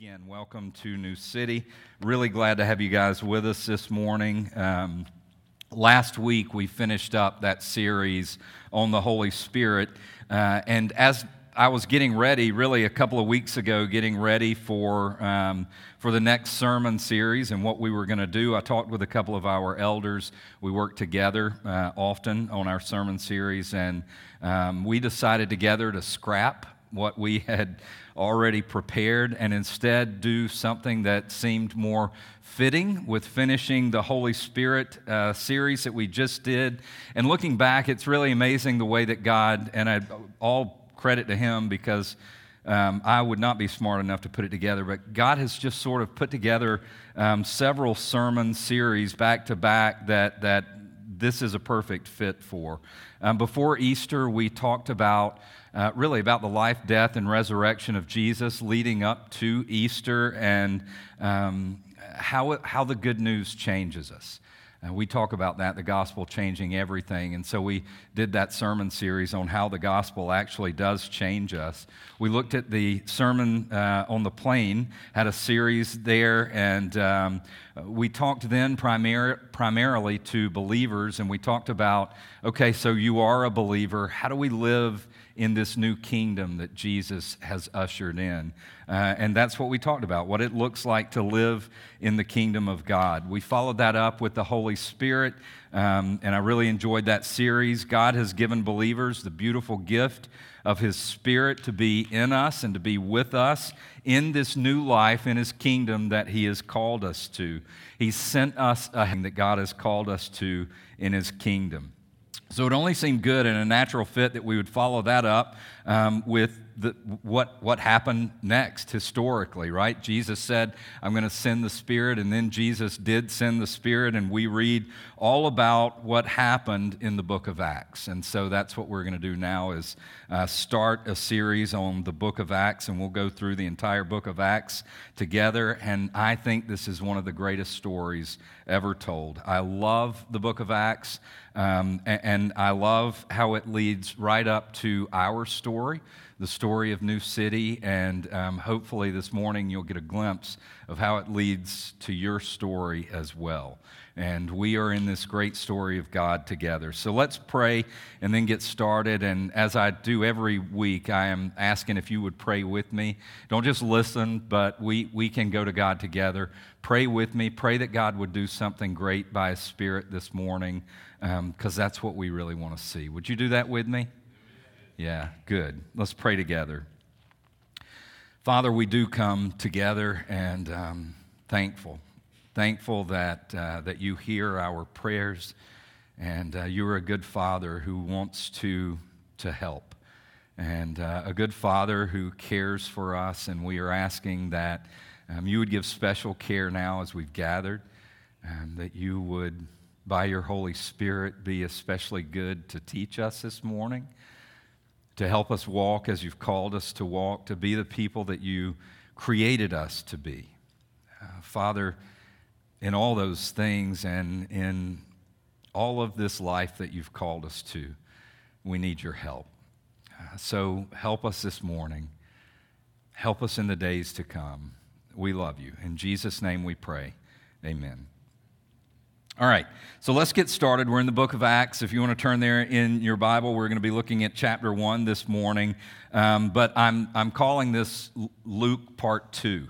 again, welcome to New City. Really glad to have you guys with us this morning. Um, last week, we finished up that series on the Holy Spirit. Uh, and as I was getting ready, really a couple of weeks ago, getting ready for, um, for the next sermon series and what we were going to do, I talked with a couple of our elders. We work together uh, often on our sermon series, and um, we decided together to scrap what we had already prepared and instead do something that seemed more fitting with finishing the Holy Spirit uh, series that we just did. And looking back, it's really amazing the way that God, and I, all credit to Him because um, I would not be smart enough to put it together, but God has just sort of put together um, several sermon series back to back that, that this is a perfect fit for. Um, before Easter, we talked about uh, really about the life, death, and resurrection of Jesus leading up to Easter and um, how, it, how the good news changes us. And we talk about that, the gospel changing everything. And so we did that sermon series on how the gospel actually does change us. We looked at the sermon uh, on the plain, had a series there, and um, we talked then primar- primarily to believers, and we talked about okay, so you are a believer. How do we live in this new kingdom that Jesus has ushered in. Uh, and that's what we talked about, what it looks like to live in the kingdom of God. We followed that up with the Holy Spirit, um, and I really enjoyed that series. God has given believers the beautiful gift of His Spirit to be in us and to be with us in this new life in His kingdom that He has called us to. He sent us a that God has called us to in His kingdom. So it only seemed good and a natural fit that we would follow that up um, with the, what, what happened next historically, right? Jesus said, I'm going to send the Spirit, and then Jesus did send the Spirit, and we read all about what happened in the book of Acts. And so that's what we're going to do now is uh, start a series on the book of Acts, and we'll go through the entire book of Acts together. And I think this is one of the greatest stories ever told. I love the book of Acts, um, and, and I love how it leads right up to our story the story of New City, and um, hopefully this morning you'll get a glimpse of how it leads to your story as well. And we are in this great story of God together. So let's pray and then get started. And as I do every week, I am asking if you would pray with me. Don't just listen, but we, we can go to God together. Pray with me. Pray that God would do something great by His Spirit this morning, because um, that's what we really want to see. Would you do that with me? Yeah, good. Let's pray together. Father, we do come together and um, thankful. Thankful that, uh, that you hear our prayers and uh, you're a good father who wants to, to help. And uh, a good father who cares for us. And we are asking that um, you would give special care now as we've gathered, that you would, by your Holy Spirit, be especially good to teach us this morning to help us walk as you've called us to walk, to be the people that you created us to be. Uh, Father, in all those things and in all of this life that you've called us to, we need your help. Uh, so help us this morning. Help us in the days to come. We love you. In Jesus' name we pray. Amen. All right, so let's get started. We're in the book of Acts. If you want to turn there in your Bible, we're going to be looking at chapter 1 this morning. Um, but I'm, I'm calling this Luke part 2.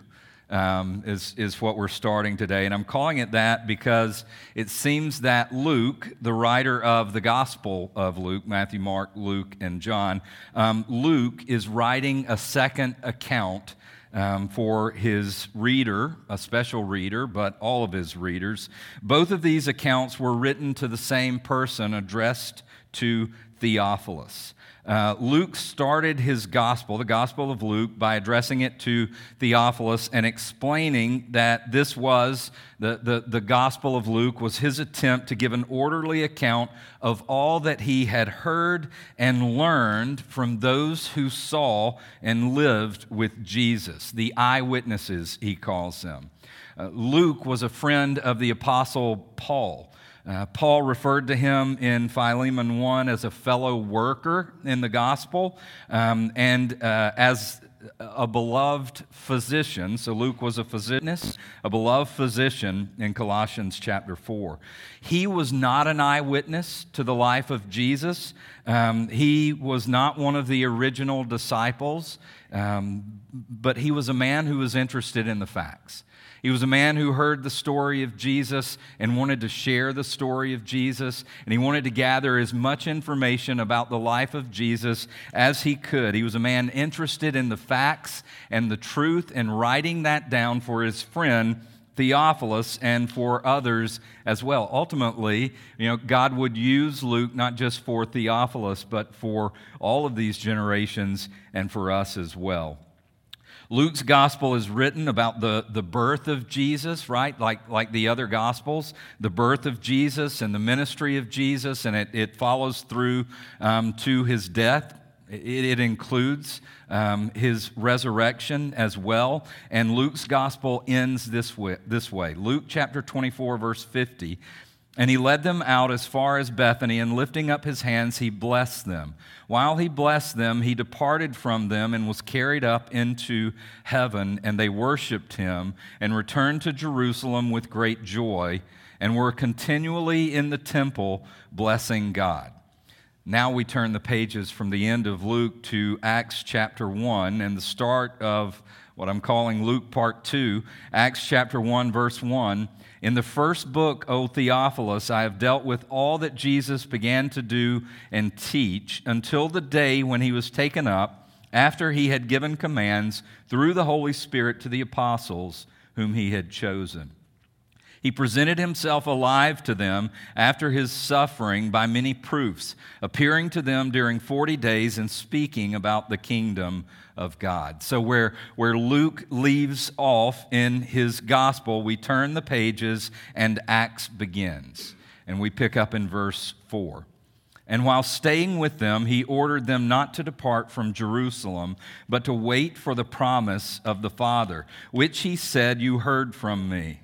Um, is, is what we're starting today. And I'm calling it that because it seems that Luke, the writer of the Gospel of Luke, Matthew, Mark, Luke, and John, um, Luke is writing a second account um, for his reader, a special reader, but all of his readers. Both of these accounts were written to the same person, addressed to Theophilus. Uh, Luke started his gospel, the Gospel of Luke, by addressing it to Theophilus and explaining that this was, the, the, the Gospel of Luke was his attempt to give an orderly account of all that he had heard and learned from those who saw and lived with Jesus, the eyewitnesses, he calls them. Uh, Luke was a friend of the Apostle Paul. Uh, Paul referred to him in Philemon 1 as a fellow worker in the gospel. Um, and uh, as a beloved physician. So Luke was a physician, a beloved physician in Colossians chapter 4. He was not an eyewitness to the life of Jesus. Um, he was not one of the original disciples, um, but he was a man who was interested in the facts. He was a man who heard the story of Jesus and wanted to share the story of Jesus, and he wanted to gather as much information about the life of Jesus as he could. He was a man interested in the facts and the truth and writing that down for his friend Theophilus and for others as well. Ultimately, you know, God would use Luke not just for Theophilus, but for all of these generations and for us as well. Luke's gospel is written about the, the birth of Jesus, right? Like, like the other gospels, the birth of Jesus and the ministry of Jesus, and it, it follows through um, to his death. It, it includes um, his resurrection as well. And Luke's gospel ends this way, this way Luke chapter 24, verse 50 and he led them out as far as Bethany, and lifting up his hands, he blessed them. While he blessed them, he departed from them and was carried up into heaven, and they worshiped him and returned to Jerusalem with great joy, and were continually in the temple blessing God. Now we turn the pages from the end of Luke to Acts chapter 1 and the start of what I'm calling Luke part 2, Acts chapter 1, verse 1. In the first book, O Theophilus, I have dealt with all that Jesus began to do and teach until the day when he was taken up, after he had given commands through the Holy Spirit to the apostles whom he had chosen. He presented himself alive to them after his suffering by many proofs, appearing to them during 40 days and speaking about the kingdom of God. So, where, where Luke leaves off in his gospel, we turn the pages and Acts begins. And we pick up in verse 4. And while staying with them, he ordered them not to depart from Jerusalem, but to wait for the promise of the Father, which he said, You heard from me.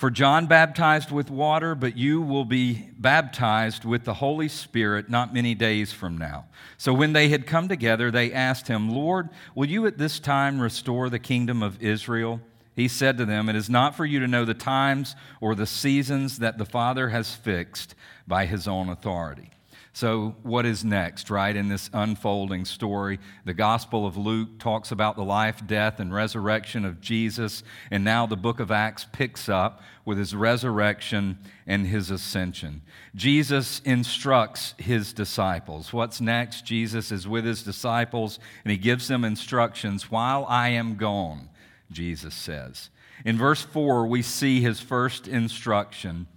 For John baptized with water, but you will be baptized with the Holy Spirit not many days from now. So when they had come together, they asked him, Lord, will you at this time restore the kingdom of Israel? He said to them, It is not for you to know the times or the seasons that the Father has fixed by his own authority. So, what is next, right, in this unfolding story? The Gospel of Luke talks about the life, death, and resurrection of Jesus, and now the book of Acts picks up with his resurrection and his ascension. Jesus instructs his disciples. What's next? Jesus is with his disciples, and he gives them instructions while I am gone, Jesus says. In verse 4, we see his first instruction,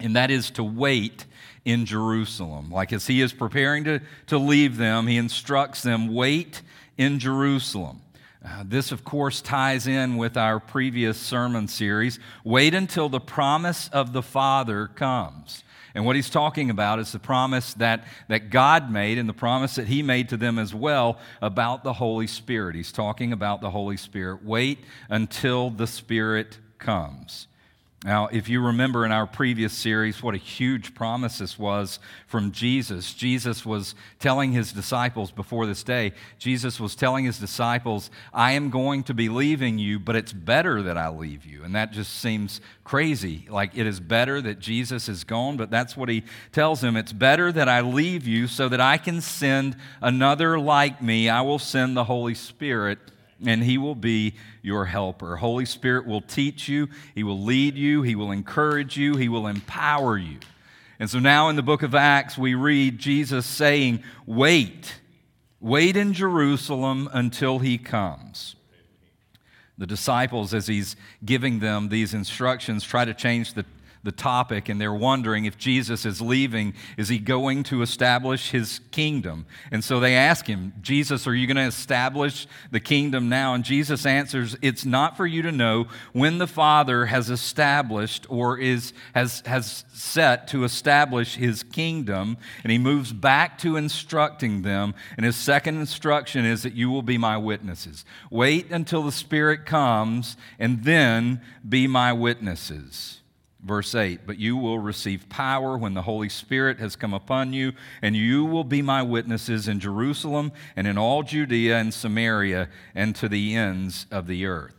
and that is to wait in Jerusalem. Like as he is preparing to, to leave them, he instructs them wait in Jerusalem. Uh, this, of course, ties in with our previous sermon series. Wait until the promise of the Father comes. And what he's talking about is the promise that, that God made and the promise that he made to them as well about the Holy Spirit. He's talking about the Holy Spirit. Wait until the Spirit comes. Now, if you remember in our previous series, what a huge promise this was from Jesus. Jesus was telling his disciples before this day, Jesus was telling his disciples, I am going to be leaving you, but it's better that I leave you. And that just seems crazy. Like it is better that Jesus is gone, but that's what he tells them. It's better that I leave you so that I can send another like me. I will send the Holy Spirit and he will be your helper. Holy Spirit will teach you, he will lead you, he will encourage you, he will empower you. And so now in the book of Acts, we read Jesus saying, Wait, wait in Jerusalem until he comes. The disciples, as he's giving them these instructions, try to change the the topic and they're wondering if Jesus is leaving, is he going to establish his kingdom? And so they ask him, Jesus, are you going to establish the kingdom now? And Jesus answers, It's not for you to know when the Father has established or is, has, has set to establish his kingdom. And he moves back to instructing them. And his second instruction is that you will be my witnesses. Wait until the Spirit comes and then be my witnesses. Verse 8, but you will receive power when the Holy Spirit has come upon you, and you will be my witnesses in Jerusalem and in all Judea and Samaria and to the ends of the earth.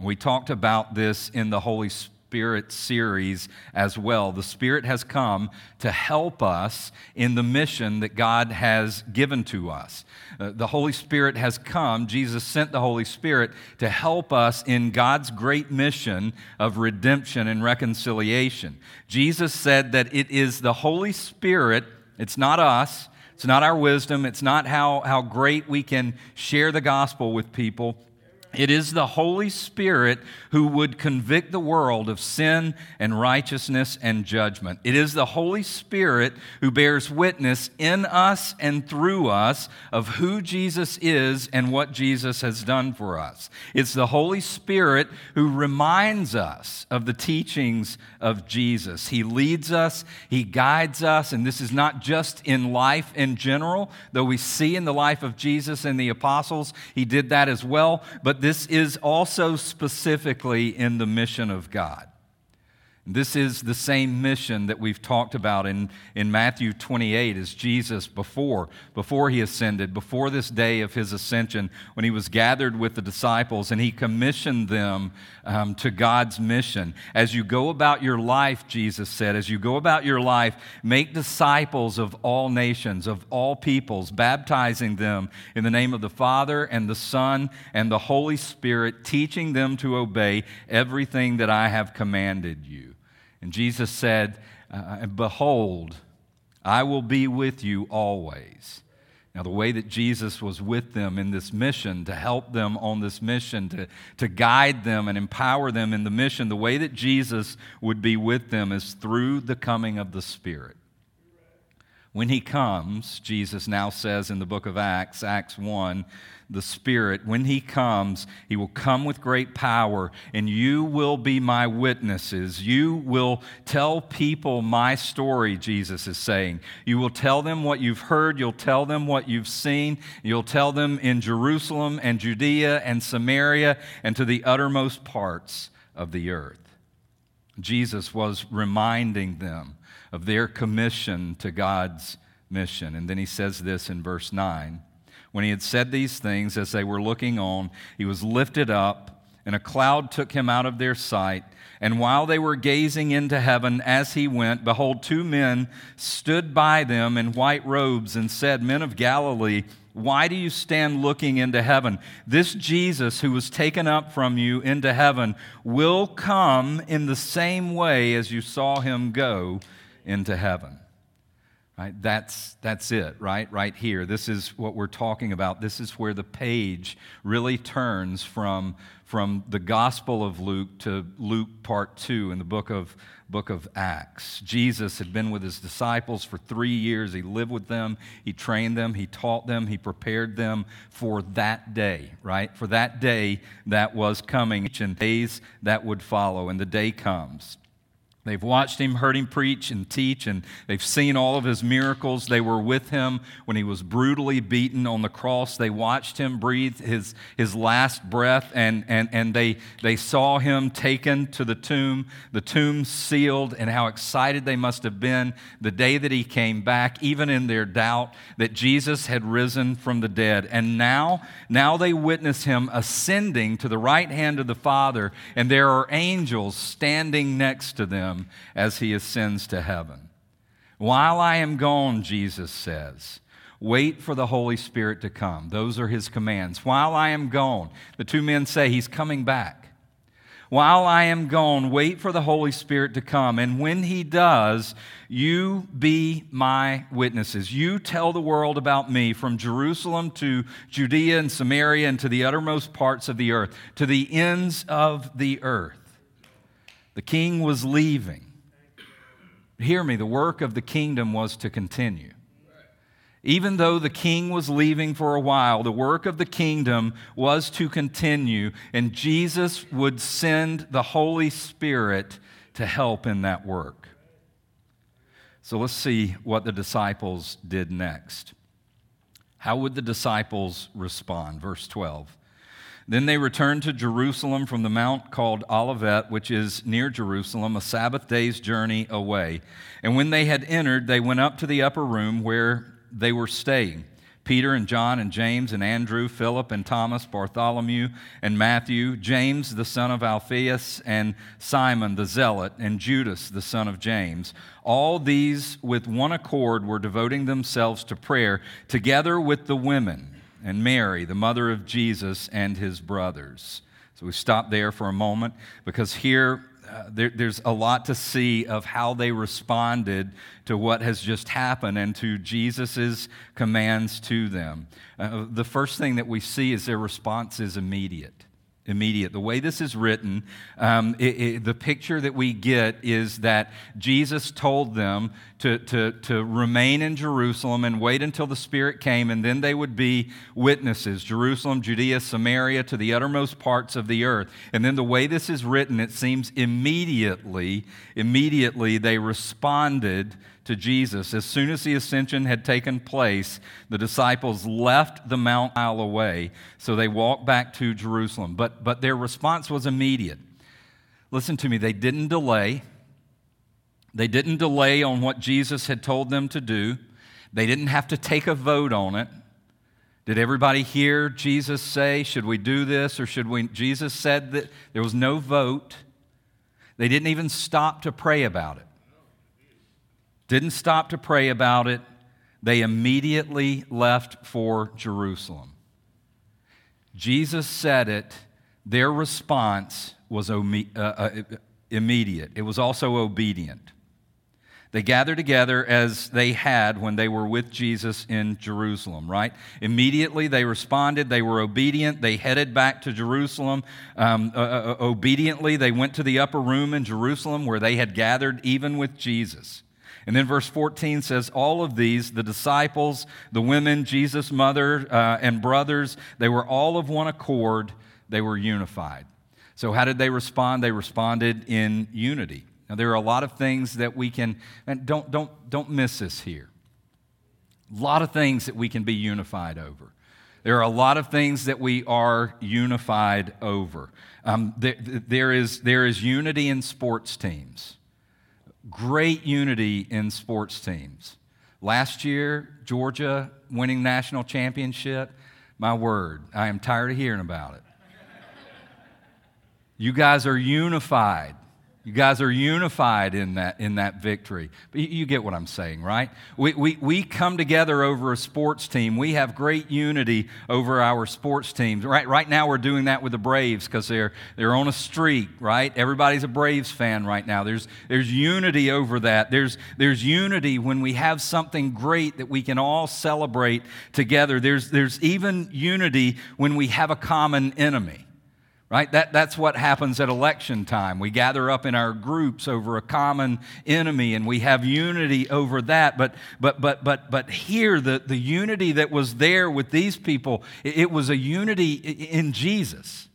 We talked about this in the Holy Spirit Spirit series as well. The Spirit has come to help us in the mission that God has given to us. Uh, the Holy Spirit has come, Jesus sent the Holy Spirit to help us in God's great mission of redemption and reconciliation. Jesus said that it is the Holy Spirit, it's not us. It's not our wisdom. It's not how, how great we can share the gospel with people. It is the Holy Spirit who would convict the world of sin and righteousness and judgment. It is the Holy Spirit who bears witness in us and through us of who Jesus is and what Jesus has done for us. It's the Holy Spirit who reminds us of the teachings of Jesus. He leads us, He guides us, and this is not just in life in general, though we see in the life of Jesus and the apostles, He did that as well. But this is also specifically in the mission of God. This is the same mission that we've talked about in, in Matthew 28 as Jesus before, before he ascended, before this day of his ascension, when he was gathered with the disciples and he commissioned them um, to God's mission. As you go about your life, Jesus said, as you go about your life, make disciples of all nations, of all peoples, baptizing them in the name of the Father and the Son and the Holy Spirit, teaching them to obey everything that I have commanded you. And Jesus said, uh, Behold, I will be with you always. Now, the way that Jesus was with them in this mission, to help them on this mission, to, to guide them and empower them in the mission, the way that Jesus would be with them is through the coming of the Spirit. When he comes, Jesus now says in the book of Acts, Acts 1, the Spirit, when He comes, He will come with great power, and you will be my witnesses. You will tell people my story, Jesus is saying. You will tell them what you've heard, you'll tell them what you've seen, you'll tell them in Jerusalem and Judea and Samaria and to the uttermost parts of the earth. Jesus was reminding them of their commission to God's mission. And then he says this in verse 9 When he had said these things, as they were looking on, he was lifted up, and a cloud took him out of their sight. And while they were gazing into heaven as he went, behold, two men stood by them in white robes and said, Men of Galilee, why do you stand looking into heaven? This Jesus who was taken up from you into heaven will come in the same way as you saw him go into heaven. Right? That's, that's it, right? Right here. This is what we're talking about. This is where the page really turns from, from the Gospel of Luke to Luke part two in the book of, book of Acts. Jesus had been with his disciples for three years. He lived with them, he trained them, he taught them, he prepared them for that day, right? For that day that was coming and days that would follow. And the day comes. They've watched him, heard him preach and teach, and they've seen all of his miracles. They were with him when he was brutally beaten on the cross. They watched him breathe his, his last breath, and, and, and they, they saw him taken to the tomb, the tomb sealed, and how excited they must have been the day that he came back, even in their doubt that Jesus had risen from the dead. And now, now they witness him ascending to the right hand of the Father, and there are angels standing next to them him as he ascends to heaven. While I am gone, Jesus says, wait for the Holy Spirit to come. Those are his commands. While I am gone, the two men say he's coming back. While I am gone, wait for the Holy Spirit to come. And when he does, you be my witnesses. You tell the world about me from Jerusalem to Judea and Samaria and to the uttermost parts of the earth, to the ends of the earth. The king was leaving. Hear me, the work of the kingdom was to continue. Even though the king was leaving for a while, the work of the kingdom was to continue, and Jesus would send the Holy Spirit to help in that work. So let's see what the disciples did next. How would the disciples respond? Verse 12. Then they returned to Jerusalem from the mount called Olivet, which is near Jerusalem, a Sabbath day's journey away. And when they had entered, they went up to the upper room where they were staying. Peter and John and James and Andrew, Philip and Thomas, Bartholomew and Matthew, James the son of Alphaeus, and Simon the zealot, and Judas the son of James. All these with one accord were devoting themselves to prayer, together with the women and Mary, the mother of Jesus, and his brothers. So we stop there for a moment because here uh, there, there's a lot to see of how they responded to what has just happened and to Jesus' commands to them. Uh, the first thing that we see is their response is immediate immediate. The way this is written, um, it, it, the picture that we get is that Jesus told them to, to, to remain in Jerusalem and wait until the Spirit came, and then they would be witnesses Jerusalem, Judea, Samaria, to the uttermost parts of the earth. And then the way this is written, it seems immediately, immediately they responded to Jesus. As soon as the ascension had taken place, the disciples left the Mount Mile away, so they walked back to Jerusalem. But, but their response was immediate. Listen to me, they didn't delay. They didn't delay on what Jesus had told them to do. They didn't have to take a vote on it. Did everybody hear Jesus say, Should we do this or should we? Jesus said that there was no vote. They didn't even stop to pray about it didn't stop to pray about it. They immediately left for Jerusalem. Jesus said it, their response was uh, uh, immediate. It was also obedient. They gathered together as they had when they were with Jesus in Jerusalem, right? Immediately they responded. They were obedient. They headed back to Jerusalem. Um, uh, uh, uh obediently, they went to the upper room in Jerusalem where they had gathered even with Jesus. And then verse 14 says, All of these, the disciples, the women, Jesus' mother, uh, and brothers, they were all of one accord. They were unified. So, how did they respond? They responded in unity. Now, there are a lot of things that we can, and don't, don't, don't miss this here. A lot of things that we can be unified over. There are a lot of things that we are unified over. Um, there, there, is, there is unity in sports teams great unity in sports teams. Last year, Georgia winning national championship, my word, I am tired of hearing about it. You guys are unified. You guys are unified in that, in that victory. But you, get what I'm saying, right? We, we, we come together over a sports team. We have great unity over our sports teams. Right, right now, we're doing that with the Braves because they're, they're on a streak, right? Everybody's a Braves fan right now. There's, there's unity over that. There's, there's unity when we have something great that we can all celebrate together. There's, there's even unity when we have a common enemy right? That, that's what happens at election time. We gather up in our groups over a common enemy and we have unity over that. But, but, but, but, but here, the, the unity that was there with these people, it, it was a unity in Jesus.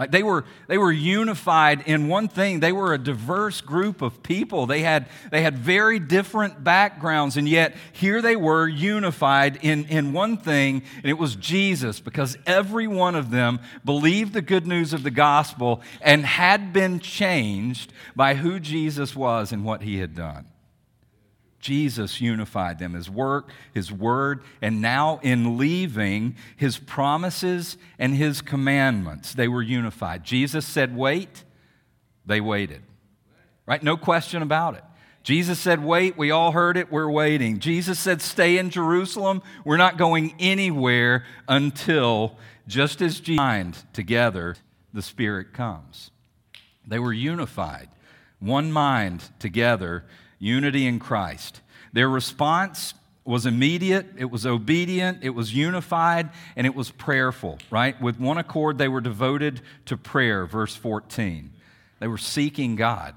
Like they were, they were unified in one thing. They were a diverse group of people. They had, they had very different backgrounds, and yet here they were unified in, in one thing, and it was Jesus, because every one of them believed the good news of the gospel and had been changed by who Jesus was and what he had done. Jesus unified them, his work, his word, and now in leaving, his promises and his commandments. They were unified. Jesus said, Wait, they waited. Right? No question about it. Jesus said, Wait, we all heard it, we're waiting. Jesus said, Stay in Jerusalem, we're not going anywhere until, just as Jesus together, the Spirit comes. They were unified, one mind together unity in Christ. Their response was immediate, it was obedient, it was unified, and it was prayerful, right? With one accord, they were devoted to prayer, verse 14. They were seeking God.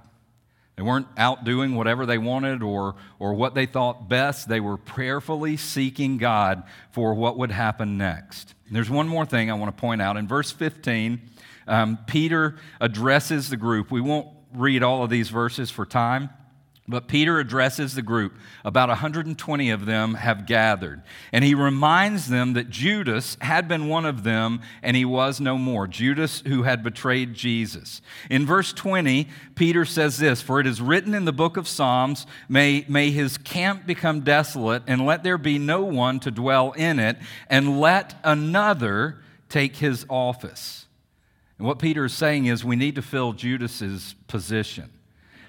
They weren't out doing whatever they wanted or, or what they thought best. They were prayerfully seeking God for what would happen next. And there's one more thing I want to point out. In verse 15, um, Peter addresses the group. We won't read all of these verses for time. But Peter addresses the group. About 120 of them have gathered. And he reminds them that Judas had been one of them and he was no more. Judas, who had betrayed Jesus. In verse 20, Peter says this For it is written in the book of Psalms, may, may his camp become desolate, and let there be no one to dwell in it, and let another take his office. And what Peter is saying is we need to fill Judas's position.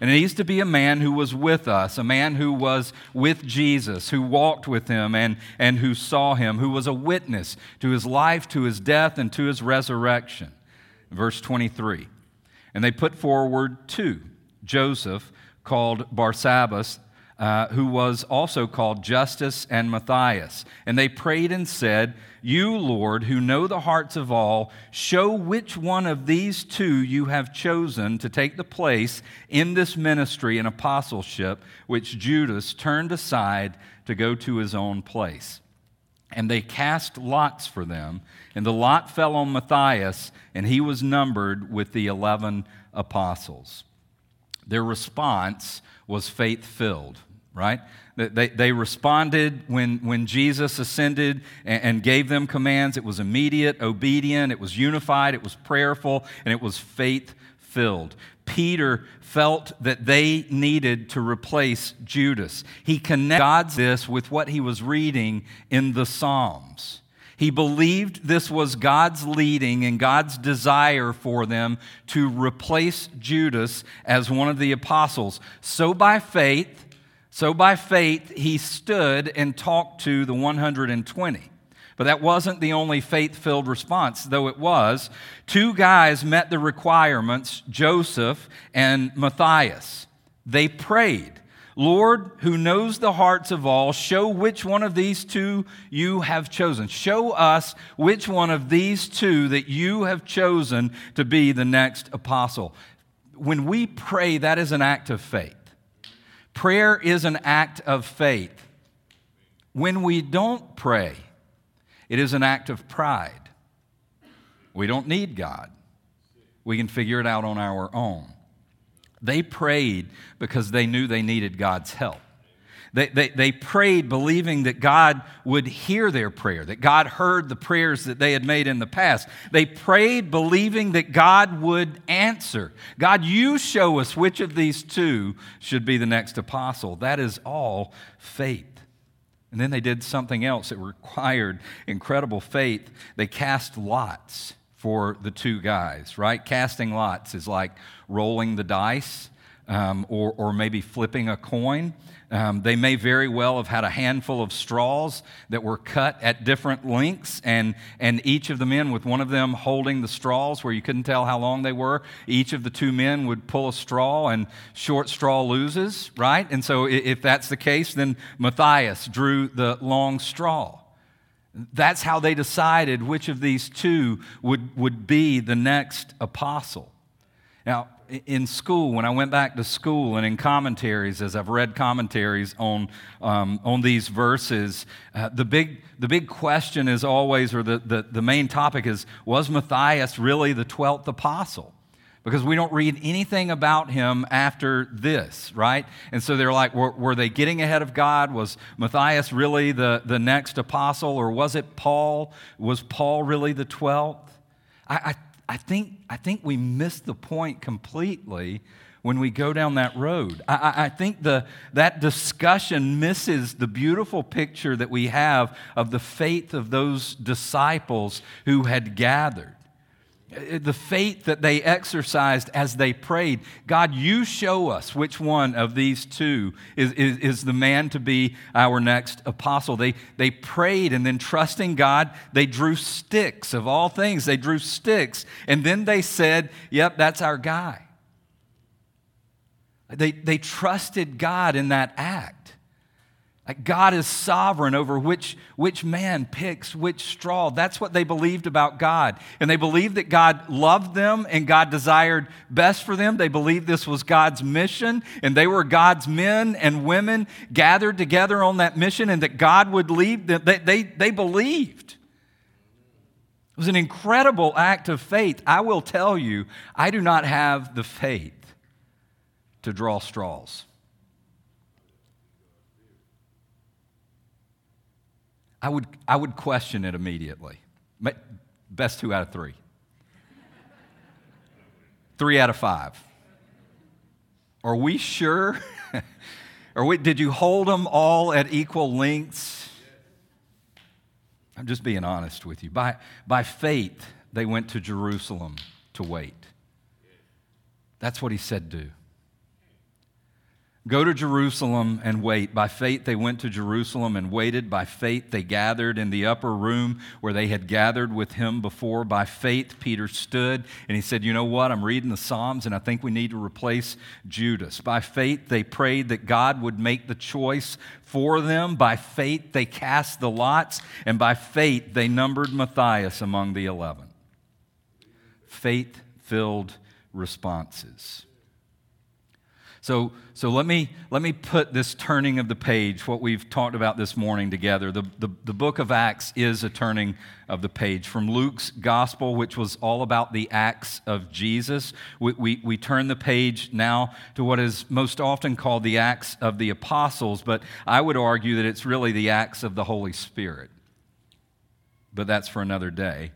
And it needs to be a man who was with us, a man who was with Jesus, who walked with him and, and who saw him, who was a witness to his life, to his death, and to his resurrection. Verse 23. And they put forward two Joseph, called Barsabbas, uh, who was also called Justus and Matthias. And they prayed and said, You, Lord, who know the hearts of all, show which one of these two you have chosen to take the place in this ministry and apostleship, which Judas turned aside to go to his own place. And they cast lots for them, and the lot fell on Matthias, and he was numbered with the eleven apostles. Their response was faith filled, right? They, they responded when, when Jesus ascended and, and gave them commands. It was immediate, obedient, it was unified, it was prayerful, and it was faith filled. Peter felt that they needed to replace Judas. He connected God's this with what he was reading in the Psalms. He believed this was God's leading and God's desire for them to replace Judas as one of the apostles. So by faith, so by faith, he stood and talked to the 120. But that wasn't the only faith filled response, though it was. Two guys met the requirements Joseph and Matthias. They prayed. Lord, who knows the hearts of all, show which one of these two you have chosen. Show us which one of these two that you have chosen to be the next apostle. When we pray, that is an act of faith. Prayer is an act of faith. When we don't pray, it is an act of pride. We don't need God. We can figure it out on our own. They prayed because they knew they needed God's help. They, they, they, prayed believing that God would hear their prayer, that God heard the prayers that they had made in the past. They prayed believing that God would answer. God, you show us which of these two should be the next apostle. That is all faith. And then they did something else that required incredible faith. They cast lots for the two guys, right? Casting lots is like rolling the dice um, or, or maybe flipping a coin. Um, they may very well have had a handful of straws that were cut at different lengths, and, and each of the men, with one of them holding the straws where you couldn't tell how long they were, each of the two men would pull a straw, and short straw loses, right? And so, if that's the case, then Matthias drew the long straw. That's how they decided which of these two would, would be the next apostle. Now, in school, when I went back to school and in commentaries, as I've read commentaries on, um, on these verses, uh, the, big, the big question is always, or the, the, the main topic is, was Matthias really the 12th apostle? because we don't read anything about him after this, right? And so they're like, were, were, they getting ahead of God? Was Matthias really the, the next apostle, or was it Paul? Was Paul really the 12th? I, I, I, think, I think we miss the point completely when we go down that road. I, I think the, that discussion misses the beautiful picture that we have of the faith of those disciples who had gathered Uh, the faith that they exercised as they prayed God, you show us which one of these two is, is, is, the man to be our next apostle. They, they prayed and then, trusting God, they drew sticks of all things. They drew sticks and then they said, Yep, that's our guy. They, they trusted God in that act. Like God is sovereign over which, which man picks which straw. That's what they believed about God. And they believed that God loved them and God desired best for them. They believed this was God's mission and they were God's men and women gathered together on that mission and that God would lead them. They, they, they believed. It was an incredible act of faith. I will tell you, I do not have the faith to draw straws. I would, I would question it immediately. Best two out of three. Three out of five. Are we sure? or we, did you hold them all at equal lengths? I'm just being honest with you. By, by faith, they went to Jerusalem to wait. That's what he said do. Go to Jerusalem and wait. By faith, they went to Jerusalem and waited. By faith, they gathered in the upper room where they had gathered with him before. By faith, Peter stood and he said, You know what? I'm reading the Psalms and I think we need to replace Judas. By faith, they prayed that God would make the choice for them. By faith, they cast the lots. And by faith, they numbered Matthias among the eleven. Faith filled responses. So, so let, me, let me put this turning of the page, what we've talked about this morning, together. The, the, the book of Acts is a turning of the page. From Luke's gospel, which was all about the acts of Jesus, we, we, we turn the page now to what is most often called the acts of the apostles, but I would argue that it's really the acts of the Holy Spirit. But that's for another day.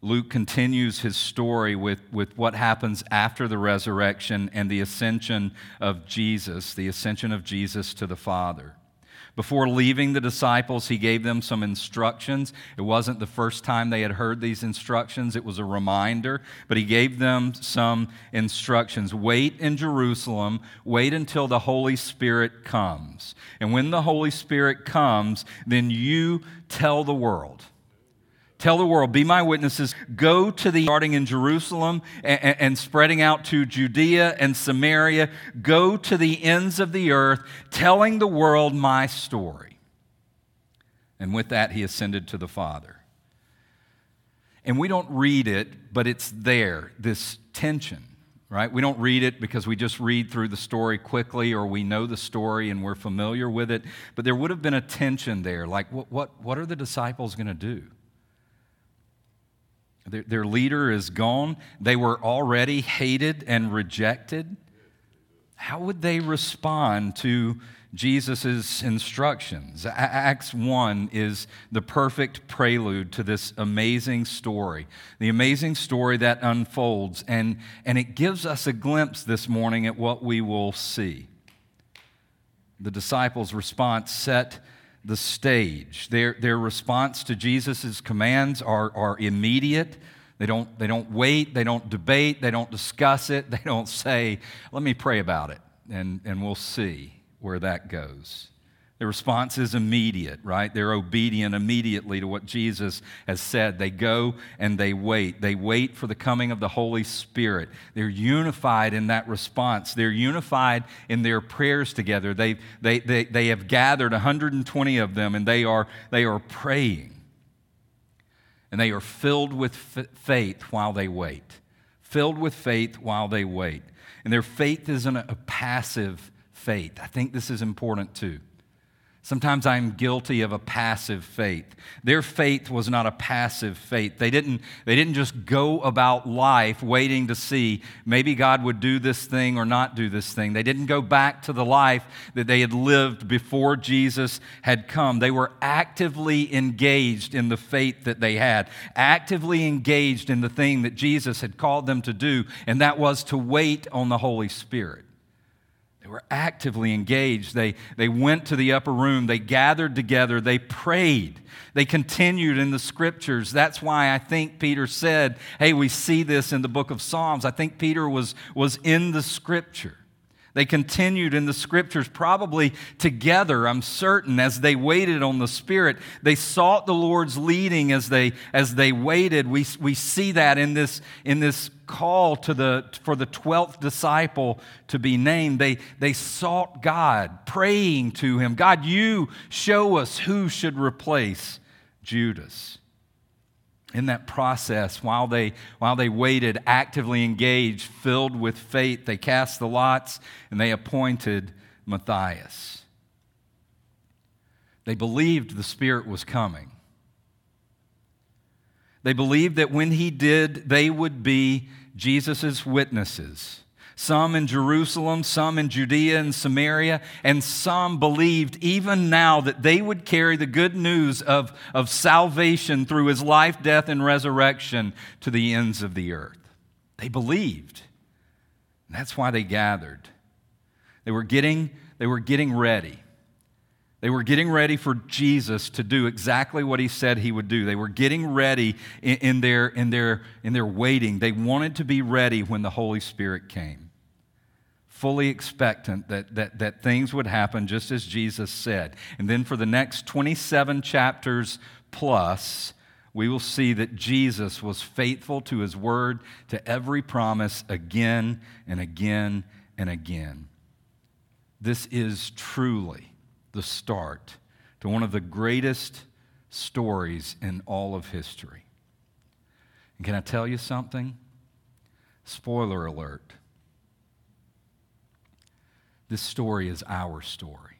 Luke continues his story with, with what happens after the resurrection and the ascension of Jesus, the ascension of Jesus to the Father. Before leaving the disciples, he gave them some instructions. It wasn't the first time they had heard these instructions, it was a reminder, but he gave them some instructions. Wait in Jerusalem, wait until the Holy Spirit comes. And when the Holy Spirit comes, then you tell the world Tell the world, be my witnesses. Go to the, starting in Jerusalem and, and, spreading out to Judea and Samaria. Go to the ends of the earth, telling the world my story. And with that, he ascended to the Father. And we don't read it, but it's there, this tension, right? We don't read it because we just read through the story quickly or we know the story and we're familiar with it. But there would have been a tension there like, what, what, what are the disciples going to do? Their, their leader is gone. They were already hated and rejected. How would they respond to Jesus' instructions? Acts 1 is the perfect prelude to this amazing story, the amazing story that unfolds, and, and it gives us a glimpse this morning at what we will see. The disciples' response set the stage. Their, their response to Jesus' commands are, are immediate. They don't, they don't wait, they don't debate, they don't discuss it, they don't say, let me pray about it, and, and we'll see where that goes. The response is immediate, right? They're obedient immediately to what Jesus has said. They go and they wait. They wait for the coming of the Holy Spirit. They're unified in that response. They're unified in their prayers together. They, they, they, they have gathered 120 of them and they are, they are praying. And they are filled with faith while they wait. Filled with faith while they wait. And their faith isn't a passive faith. I think this is important too. Sometimes I'm guilty of a passive faith. Their faith was not a passive faith. They didn't, they didn't just go about life waiting to see maybe God would do this thing or not do this thing. They didn't go back to the life that they had lived before Jesus had come. They were actively engaged in the faith that they had, actively engaged in the thing that Jesus had called them to do, and that was to wait on the Holy Spirit. They were actively engaged. They, they went to the upper room. They gathered together. They prayed. They continued in the scriptures. That's why I think Peter said, hey, we see this in the book of Psalms. I think Peter was, was in the scripture. They continued in the scriptures, probably together, I'm certain, as they waited on the Spirit. They sought the Lord's leading as they, as they waited. We, we see that in this, in this call to the, for the 12th disciple to be named. They, they sought God, praying to Him God, you show us who should replace Judas in that process, while they, while they waited, actively engaged, filled with faith, they cast the lots and they appointed Matthias. They believed the Spirit was coming. They believed that when he did, they would be Jesus' witnesses. Some in Jerusalem, some in Judea and Samaria, and some believed even now that they would carry the good news of, of salvation through his life, death, and resurrection to the ends of the earth. They believed. And that's why they gathered. They were getting, they were getting ready. They were getting ready for Jesus to do exactly what he said he would do. They were getting ready in, in, their, in, their, in their waiting. They wanted to be ready when the Holy Spirit came fully expectant that, that, that things would happen just as Jesus said. And then for the next 27 chapters plus, we will see that Jesus was faithful to his word, to every promise, again and again and again. This is truly the start to one of the greatest stories in all of history. And can I tell you something? Spoiler alert this story is our story.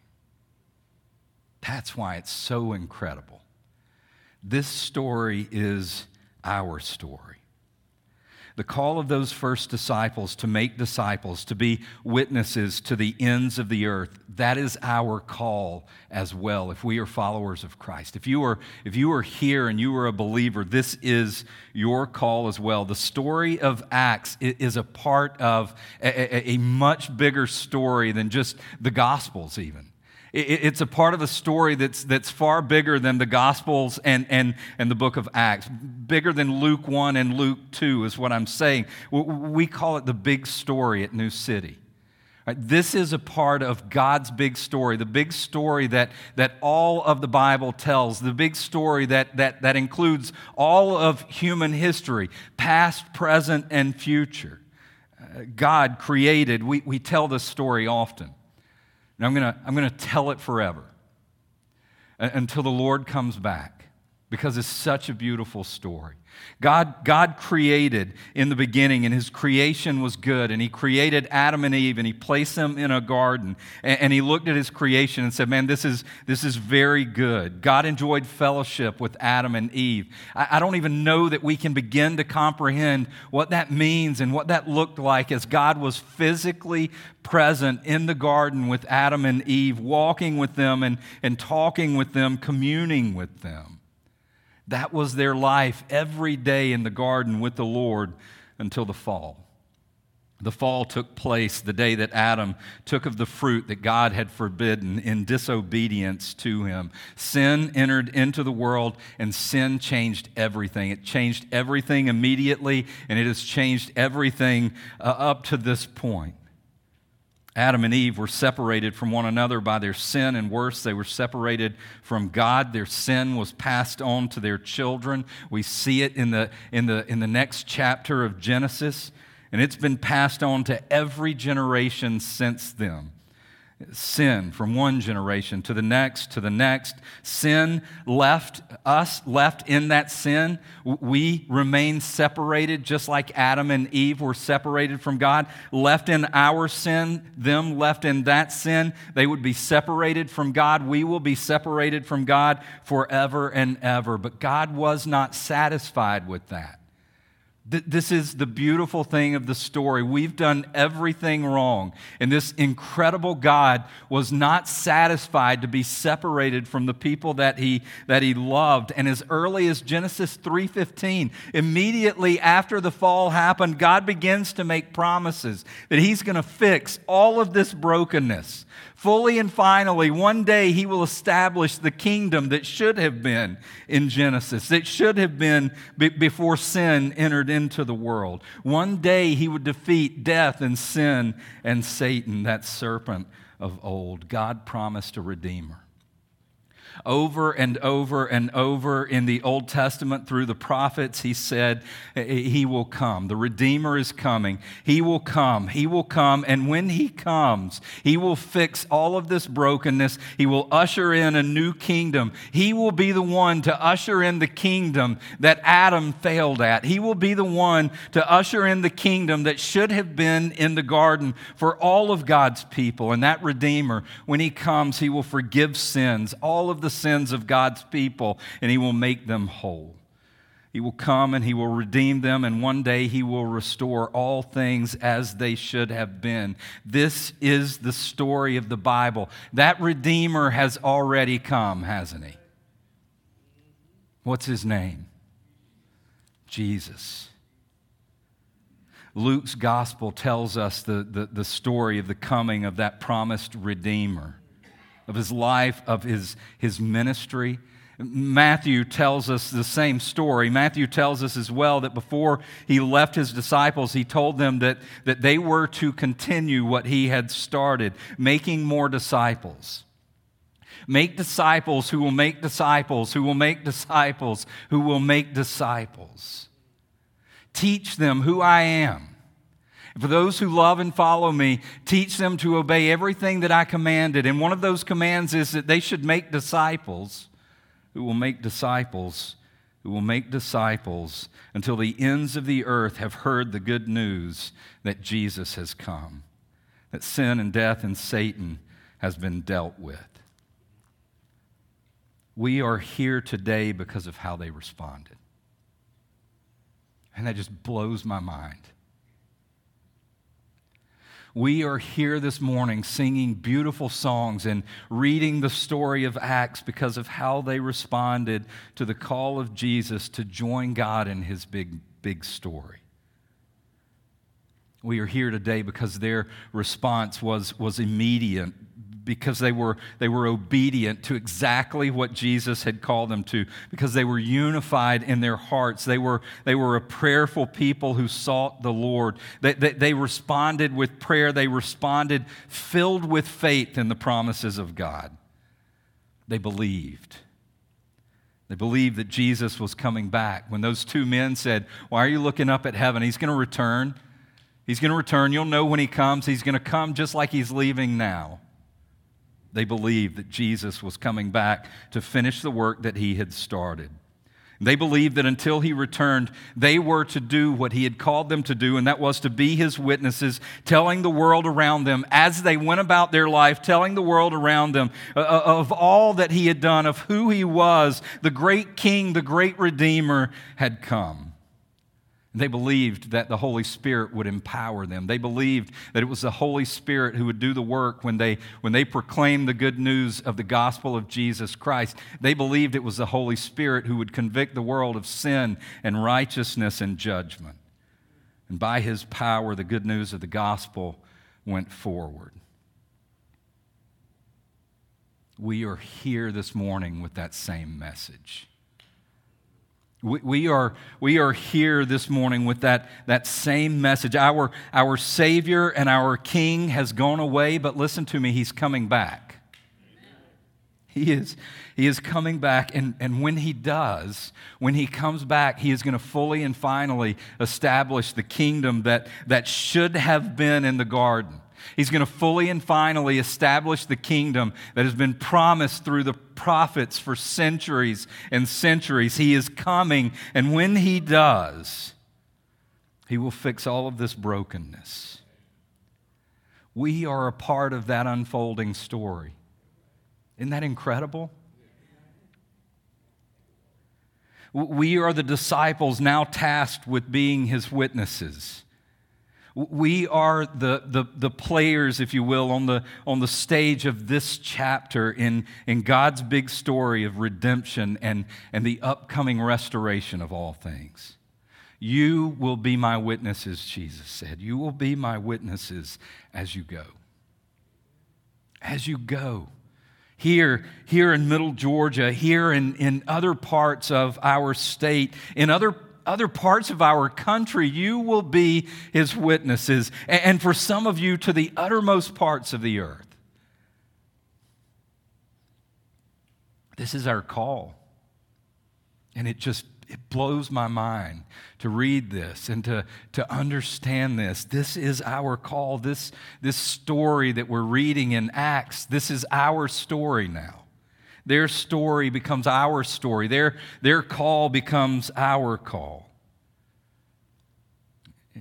That's why it's so incredible. This story is our story the call of those first disciples to make disciples, to be witnesses to the ends of the earth, that is our call as well if we are followers of Christ. If you are, if you are here and you are a believer, this is your call as well. The story of Acts is a part of a, a, a much bigger story than just the Gospels, even. It's a part of a story that's, that's far bigger than the Gospels and, and, and the book of Acts. Bigger than Luke 1 and Luke 2 is what I'm saying. We call it the big story at New City. This is a part of God's big story, the big story that, that all of the Bible tells, the big story that, that, that includes all of human history, past, present, and future. Uh, God created, we, we tell this story often. And I'm going to I'm going to tell it forever until the Lord comes back because it's such a beautiful story. God, God created in the beginning, and his creation was good. And he created Adam and Eve, and he placed them in a garden. And, and, he looked at his creation and said, Man, this is, this is very good. God enjoyed fellowship with Adam and Eve. I, I don't even know that we can begin to comprehend what that means and what that looked like as God was physically present in the garden with Adam and Eve, walking with them and, and talking with them, communing with them. That was their life every day in the garden with the Lord until the fall. The fall took place the day that Adam took of the fruit that God had forbidden in disobedience to him. Sin entered into the world, and sin changed everything. It changed everything immediately, and it has changed everything uh, up to this point. Adam and Eve were separated from one another by their sin, and worse, they were separated from God. Their sin was passed on to their children. We see it in the, in the, in the next chapter of Genesis, and it's been passed on to every generation since then sin from one generation to the next to the next. Sin left us, left in that sin. We remain separated, just like Adam and Eve were separated from God. Left in our sin, them left in that sin, they would be separated from God. We will be separated from God forever and ever. But God was not satisfied with that. This is the beautiful thing of the story. We've done everything wrong. And this incredible God was not satisfied to be separated from the people that he, that he loved. And as early as Genesis 3:15, immediately after the fall happened, God begins to make promises that he's going to fix all of this brokenness. Fully and finally, one day he will establish the kingdom that should have been in Genesis, that should have been before sin entered into the world. One day he would defeat death and sin and Satan, that serpent of old. God promised a redeemer over and over and over in the Old Testament through the prophets, he said, He will come. The Redeemer is coming. He will come. He will come. And when He comes, He will fix all of this brokenness. He will usher in a new kingdom. He will be the one to usher in the kingdom that Adam failed at. He will be the one to usher in the kingdom that should have been in the garden for all of God's people. And that Redeemer, when He comes, He will forgive sins, all of the the sins of God's people and he will make them whole. He will come and he will redeem them, and one day he will restore all things as they should have been. This is the story of the Bible. That Redeemer has already come, hasn't he? What's his name? Jesus. Luke's gospel tells us the, the, the, story of the coming of that promised Redeemer, of his life, of his, his ministry. Matthew tells us the same story. Matthew tells us as well that before he left his disciples, he told them that, that they were to continue what he had started, making more disciples. Make disciples who will make disciples, who will make disciples, who will make disciples. Teach them who I am. For those who love and follow me, teach them to obey everything that I commanded. And one of those commands is that they should make disciples who will make disciples who will make disciples until the ends of the earth have heard the good news that Jesus has come, that sin and death and Satan has been dealt with. We are here today because of how they responded. And that just blows my mind. We are here this morning singing beautiful songs and reading the story of Acts because of how they responded to the call of Jesus to join God in his big, big story. We are here today because their response was, was immediate because they were, they were obedient to exactly what Jesus had called them to, because they were unified in their hearts. They were, they were a prayerful people who sought the Lord. They, they, they responded with prayer, they responded filled with faith in the promises of God. They believed. They believed that Jesus was coming back. When those two men said, Why are you looking up at heaven? He's going to return. He's going to return. You'll know when he comes. He's going to come just like he's leaving now. They believed that Jesus was coming back to finish the work that he had started. They believed that until he returned, they were to do what he had called them to do, and that was to be his witnesses, telling the world around them as they went about their life, telling the world around them uh, uh, of all that he had done, of who he was, the great king, the great redeemer had come. They believed that the Holy Spirit would empower them. They believed that it was the Holy Spirit who would do the work when they, when they proclaimed the good news of the gospel of Jesus Christ. They believed it was the Holy Spirit who would convict the world of sin and righteousness and judgment. And by his power, the good news of the gospel went forward. We are here this morning with that same message. We, we, are, we are here this morning with that, that same message. Our, our Savior and our King has gone away, but listen to me, He's coming back. He is, he is coming back, and, and when He does, when He comes back, He is going to fully and finally establish the kingdom that, that should have been in the garden. He's going to fully and finally establish the kingdom that has been promised through the prophets for centuries and centuries. He is coming, and when he does, he will fix all of this brokenness. We are a part of that unfolding story. Isn't that incredible? We are the disciples now tasked with being his witnesses. We are the, the, the, players, if you will, on the, on the stage of this chapter in, in God's big story of redemption and, and the upcoming restoration of all things. You will be my witnesses, Jesus said. You will be my witnesses as you go. As you go. Here, here in Middle Georgia, here in, in other parts of our state, in other other parts of our country, you will be his witnesses. And for some of you, to the uttermost parts of the earth. This is our call. And it just it blows my mind to read this and to, to understand this. This is our call. This, this story that we're reading in Acts, this is our story now. Their story becomes our story, their, their call becomes our call.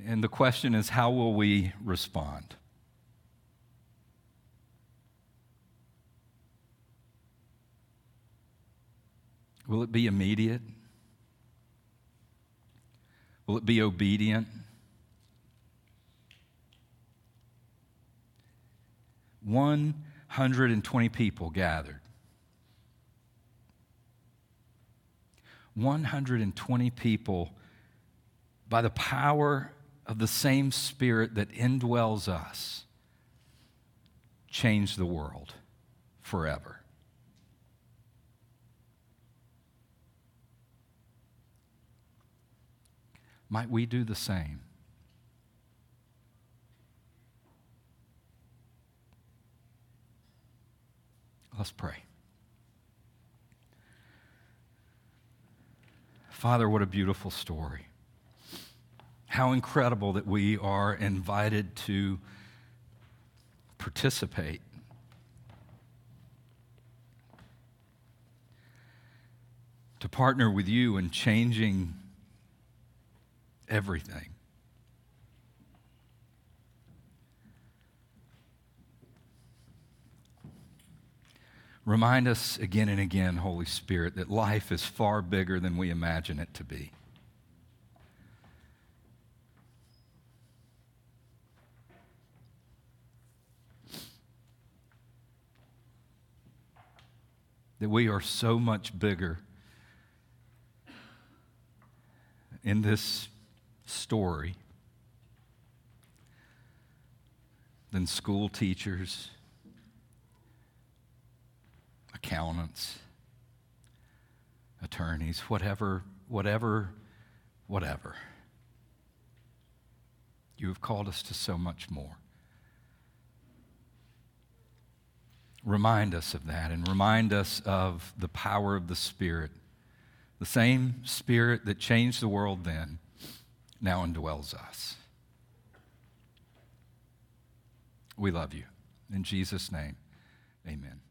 And the question is how will we respond? Will it be immediate? Will it be obedient? One hundred and twenty people gathered. 120 people by the power of the same Spirit that indwells us change the world forever. Might we do the same? Let's pray. Father, what a beautiful story. How incredible that we are invited to participate. To partner with you in changing everything. Remind us again and again, Holy Spirit, that life is far bigger than we imagine it to be. That we are so much bigger in this story than school teachers accountants, attorneys, whatever, whatever, whatever. You have called us to so much more. Remind us of that and remind us of the power of the Spirit. The same Spirit that changed the world then now indwells us. We love you. In Jesus' name, amen.